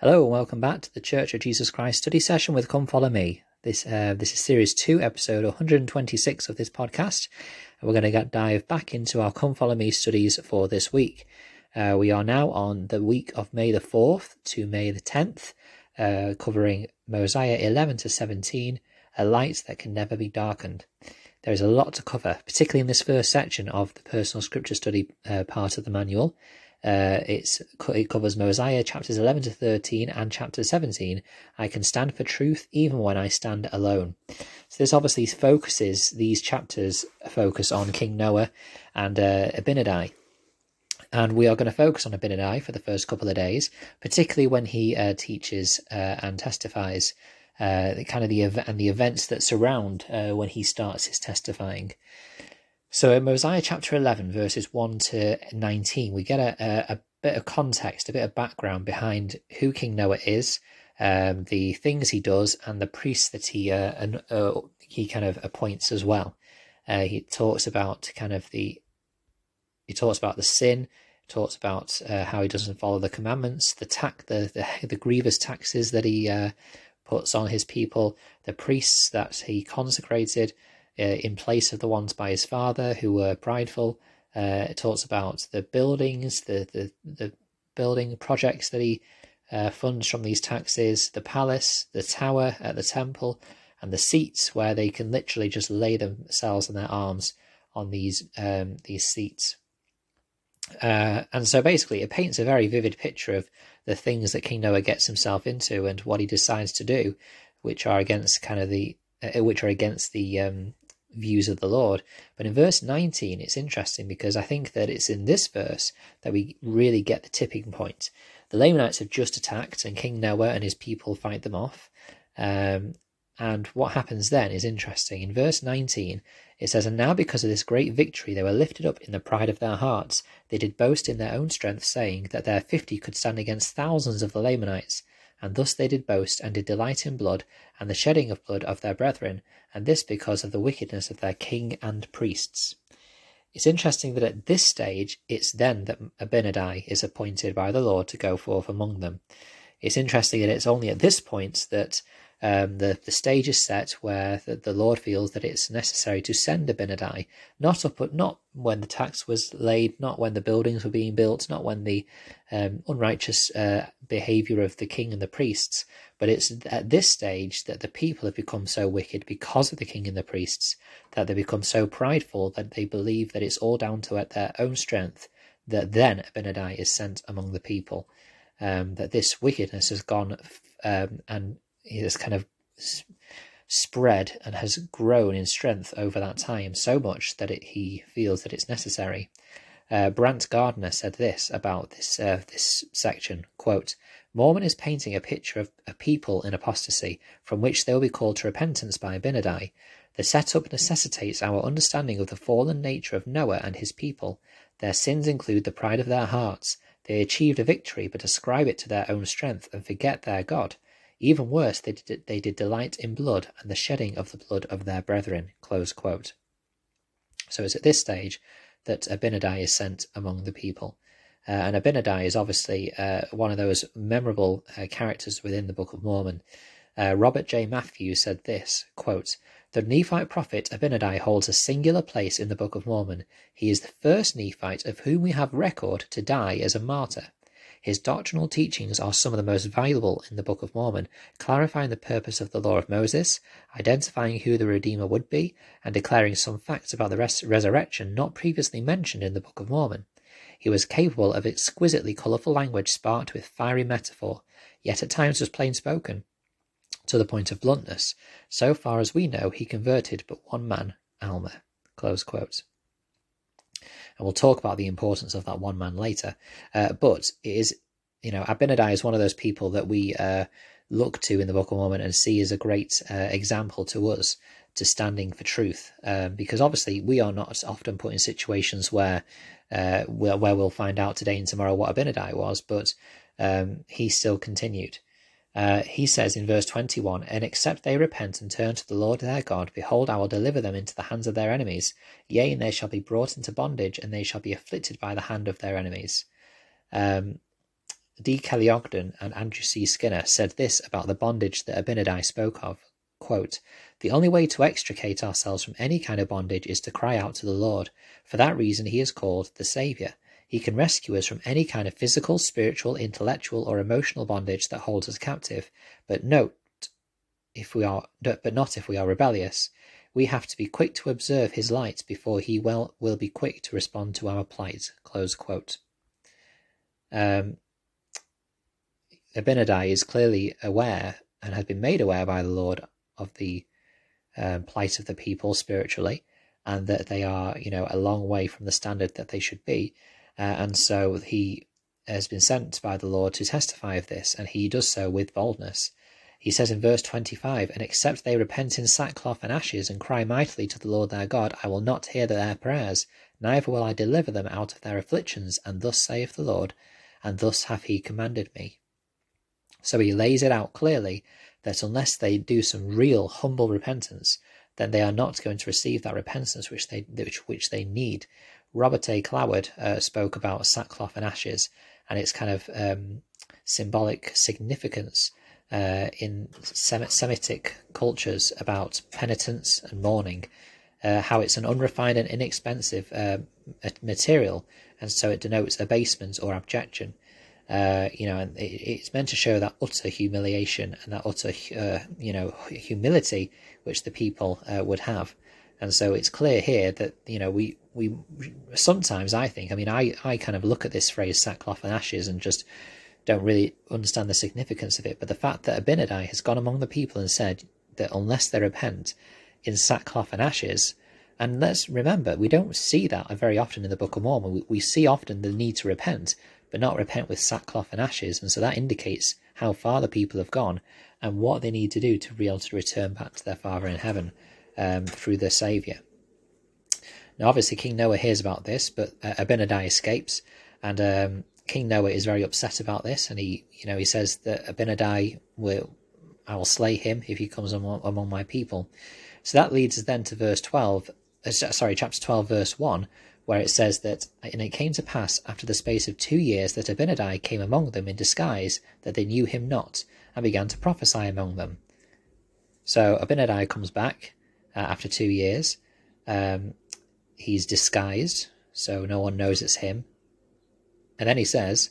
Hello and welcome back to the Church of Jesus Christ study session with Come Follow Me. This uh, this is series two, episode 126 of this podcast. And we're going to dive back into our Come Follow Me studies for this week. Uh, we are now on the week of May the 4th to May the 10th, uh, covering Mosiah 11 to 17, a light that can never be darkened. There is a lot to cover, particularly in this first section of the personal scripture study uh, part of the manual. Uh, it's it covers Mosiah chapters 11 to 13 and chapter 17. I can stand for truth even when I stand alone. So this obviously focuses these chapters focus on King Noah and uh, Abinadi. And we are going to focus on Abinadi for the first couple of days, particularly when he uh, teaches uh, and testifies, uh, kind of the ev- and the events that surround uh, when he starts his testifying. So in Mosiah chapter 11, verses 1 to 19, we get a, a, a bit of context, a bit of background behind who King Noah is, um, the things he does, and the priests that he uh, uh, he kind of appoints as well. Uh, he talks about kind of the he talks about the sin, talks about uh, how he doesn't follow the commandments, the tax, the, the the grievous taxes that he uh, puts on his people, the priests that he consecrated, uh, in place of the ones by his father who were prideful. Uh, it talks about the buildings, the, the, the building projects that he uh, funds from these taxes, the palace, the tower at the temple, and the seats where they can literally just lay themselves and their arms on these um, these seats. Uh, and so basically, it paints a very vivid picture of the things that King Noah gets himself into and what he decides to do, which are against kind of the uh, which are against the um, views of the Lord. But in verse 19, it's interesting because I think that it's in this verse that we really get the tipping point. The Lamanites have just attacked, and King Noah and his people fight them off. Um, and what happens then is interesting. In verse 19, it says, And now because of this great victory, they were lifted up in the pride of their hearts. They did boast in their own strength, saying that their fifty could stand against thousands of the Lamanites. And thus they did boast, and did delight in blood, and the shedding of blood of their brethren, and this because of the wickedness of their king and priests. It's interesting that at this stage, it's then that Abinadi is appointed by the Lord to go forth among them. It's interesting that it's only at this point that um, the, the stage is set where the, the Lord feels that it's necessary to send Abinadi, not up, but not when the tax was laid, not when the buildings were being built, not when the um, unrighteous uh, behavior of the king and the priests, but it's at this stage that the people have become so wicked because of the king and the priests that they become so prideful that they believe that it's all down to their own strength that then Abinadi is sent among the people. Um, that this wickedness has gone um, and has kind of spread and has grown in strength over that time so much that it, he feels that it's necessary. Uh, Brant Gardner said this about this uh, this section quote Mormon is painting a picture of a people in apostasy from which they will be called to repentance by Abinadi. The setup necessitates our understanding of the fallen nature of Noah and his people. Their sins include the pride of their hearts. They achieved a victory but ascribe it to their own strength and forget their God. Even worse, they did, they did delight in blood and the shedding of the blood of their brethren. So it's at this stage that Abinadi is sent among the people. Uh, and Abinadi is obviously uh, one of those memorable uh, characters within the Book of Mormon. Uh, Robert J. Matthews said this quote, The Nephite prophet Abinadi holds a singular place in the Book of Mormon. He is the first Nephite of whom we have record to die as a martyr. His doctrinal teachings are some of the most valuable in the Book of Mormon, clarifying the purpose of the law of Moses, identifying who the Redeemer would be, and declaring some facts about the res- resurrection not previously mentioned in the Book of Mormon. He was capable of exquisitely colourful language sparked with fiery metaphor, yet at times was plain spoken, to the point of bluntness. So far as we know, he converted but one man, Alma. And we'll talk about the importance of that one man later. Uh, but it is, you know, Abinadi is one of those people that we uh, look to in the Book of Mormon and see as a great uh, example to us to standing for truth, um, because obviously we are not often put in situations where, uh, where where we'll find out today and tomorrow what Abinadi was, but um, he still continued. Uh, he says in verse 21 And except they repent and turn to the Lord their God, behold, I will deliver them into the hands of their enemies. Yea, and they shall be brought into bondage, and they shall be afflicted by the hand of their enemies. Um, D. Kelly Ogden and Andrew C. Skinner said this about the bondage that Abinadi spoke of. Quote, the only way to extricate ourselves from any kind of bondage is to cry out to the Lord. For that reason, he is called the Saviour. He can rescue us from any kind of physical, spiritual, intellectual, or emotional bondage that holds us captive. But note, if we are, but not if we are rebellious. We have to be quick to observe his light before he will, will be quick to respond to our plight. Close quote. Um, Abinadi is clearly aware and has been made aware by the Lord of the um, plight of the people spiritually, and that they are, you know, a long way from the standard that they should be. Uh, and so he has been sent by the Lord to testify of this, and he does so with boldness. He says in verse 25, And except they repent in sackcloth and ashes, and cry mightily to the Lord their God, I will not hear their prayers, neither will I deliver them out of their afflictions. And thus saith the Lord, and thus hath he commanded me. So he lays it out clearly that unless they do some real humble repentance, then they are not going to receive that repentance which they which, which they need. Robert A. Cloward uh, spoke about sackcloth and ashes and its kind of um, symbolic significance uh, in Semitic cultures about penitence and mourning, uh, how it's an unrefined and inexpensive uh, material, and so it denotes abasement or abjection. Uh, you know, and it, it's meant to show that utter humiliation and that utter, uh, you know, humility which the people uh, would have. And so it's clear here that you know we we sometimes I think I mean I I kind of look at this phrase sackcloth and ashes and just don't really understand the significance of it. But the fact that Abinadi has gone among the people and said that unless they repent in sackcloth and ashes, and let's remember, we don't see that very often in the Book of Mormon. We, we see often the need to repent, but not repent with sackcloth and ashes. And so that indicates how far the people have gone and what they need to do to be able to return back to their Father in heaven um, through their Saviour. Now, obviously, King Noah hears about this, but uh, Abinadi escapes, and um, King Noah is very upset about this, and he, you know, he says that Abinadi will, I will slay him if he comes among, among my people. So that leads us then to verse twelve. Uh, sorry, chapter twelve, verse one, where it says that, and it came to pass after the space of two years that Abinadi came among them in disguise, that they knew him not, and began to prophesy among them. So Abinadi comes back uh, after two years. Um, he's disguised, so no one knows it's him. And then he says,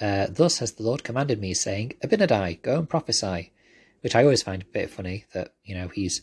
uh, Thus has the Lord commanded me, saying, Abinadi, go and prophesy. Which I always find a bit funny that, you know, he's.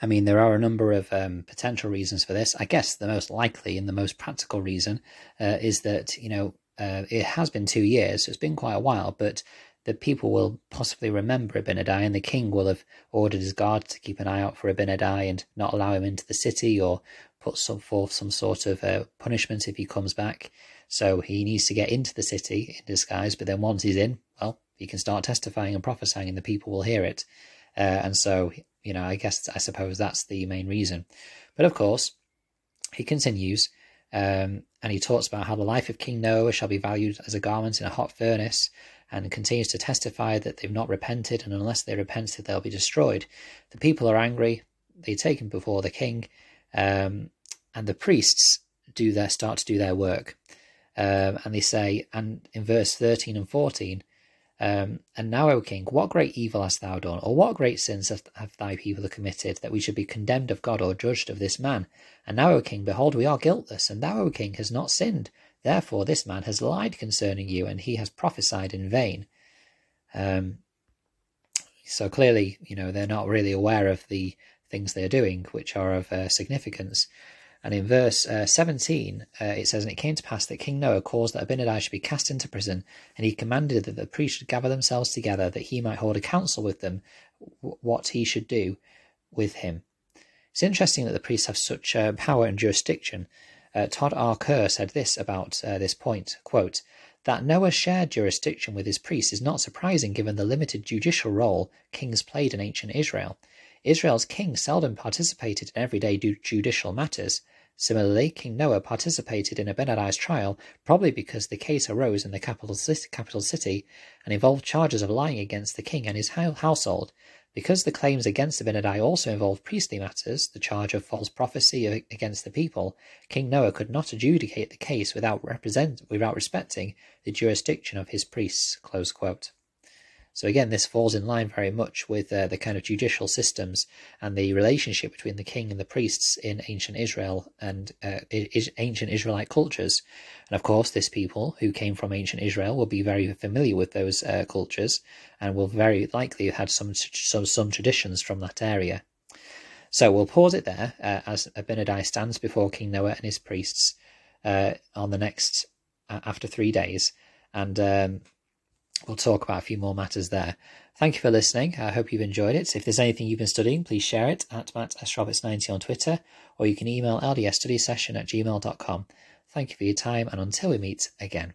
I mean, there are a number of um, potential reasons for this. I guess the most likely and the most practical reason uh, is that, you know, uh, it has been two years, so it's been quite a while, but the people will possibly remember Abinadi, and the king will have ordered his guard to keep an eye out for Abinadi and not allow him into the city or put some forth some sort of uh, punishment if he comes back. So he needs to get into the city in disguise, but then once he's in, well, he can start testifying and prophesying, and the people will hear it. Uh, and so, you know, I guess I suppose that's the main reason. But of course, he continues, um, and he talks about how the life of King Noah shall be valued as a garment in a hot furnace, and continues to testify that they've not repented, and unless they repented, they'll be destroyed. The people are angry. They take him before the king, um, and the priests do their start to do their work. Um, and they say, and in verse thirteen and fourteen, um, and now, O king, what great evil hast thou done, or what great sins have, have thy people committed, that we should be condemned of God or judged of this man? And now, O king, behold, we are guiltless, and thou, O king, hast not sinned. Therefore, this man has lied concerning you, and he has prophesied in vain. Um, so clearly, you know, they're not really aware of the things they're doing, which are of uh, significance. And in verse uh, 17, uh, it says, And it came to pass that King Noah caused that Abinadi should be cast into prison, and he commanded that the priests should gather themselves together, that he might hold a council with them, w- what he should do with him. It's interesting that the priests have such uh, power and jurisdiction uh, Todd R. Kerr said this about uh, this point quote, that Noah shared jurisdiction with his priests is not surprising given the limited judicial role kings played in ancient Israel. Israel's king seldom participated in everyday judicial matters. Similarly, King Noah participated in a Abinadi's trial, probably because the case arose in the capital capital city and involved charges of lying against the king and his household. Because the claims against Abinadi also involved priestly matters, the charge of false prophecy against the people, King Noah could not adjudicate the case without, without respecting the jurisdiction of his priests. So again, this falls in line very much with uh, the kind of judicial systems and the relationship between the king and the priests in ancient Israel and uh, ancient Israelite cultures. And of course, this people who came from ancient Israel will be very familiar with those uh, cultures and will very likely have had some, some, some traditions from that area. So we'll pause it there uh, as Abinadi stands before King Noah and his priests uh, on the next uh, after three days, and um, we'll talk about a few more matters there. Thank you for listening. I hope you've enjoyed it. If there's anything you've been studying, please share it at Matt S. Roberts 90 on Twitter, or you can email ldsstudysession at gmail.com. Thank you for your time, and until we meet again.